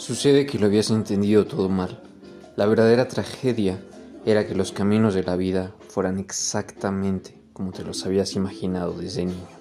Sucede que lo habías entendido todo mal. La verdadera tragedia era que los caminos de la vida fueran exactamente como te los habías imaginado desde niño.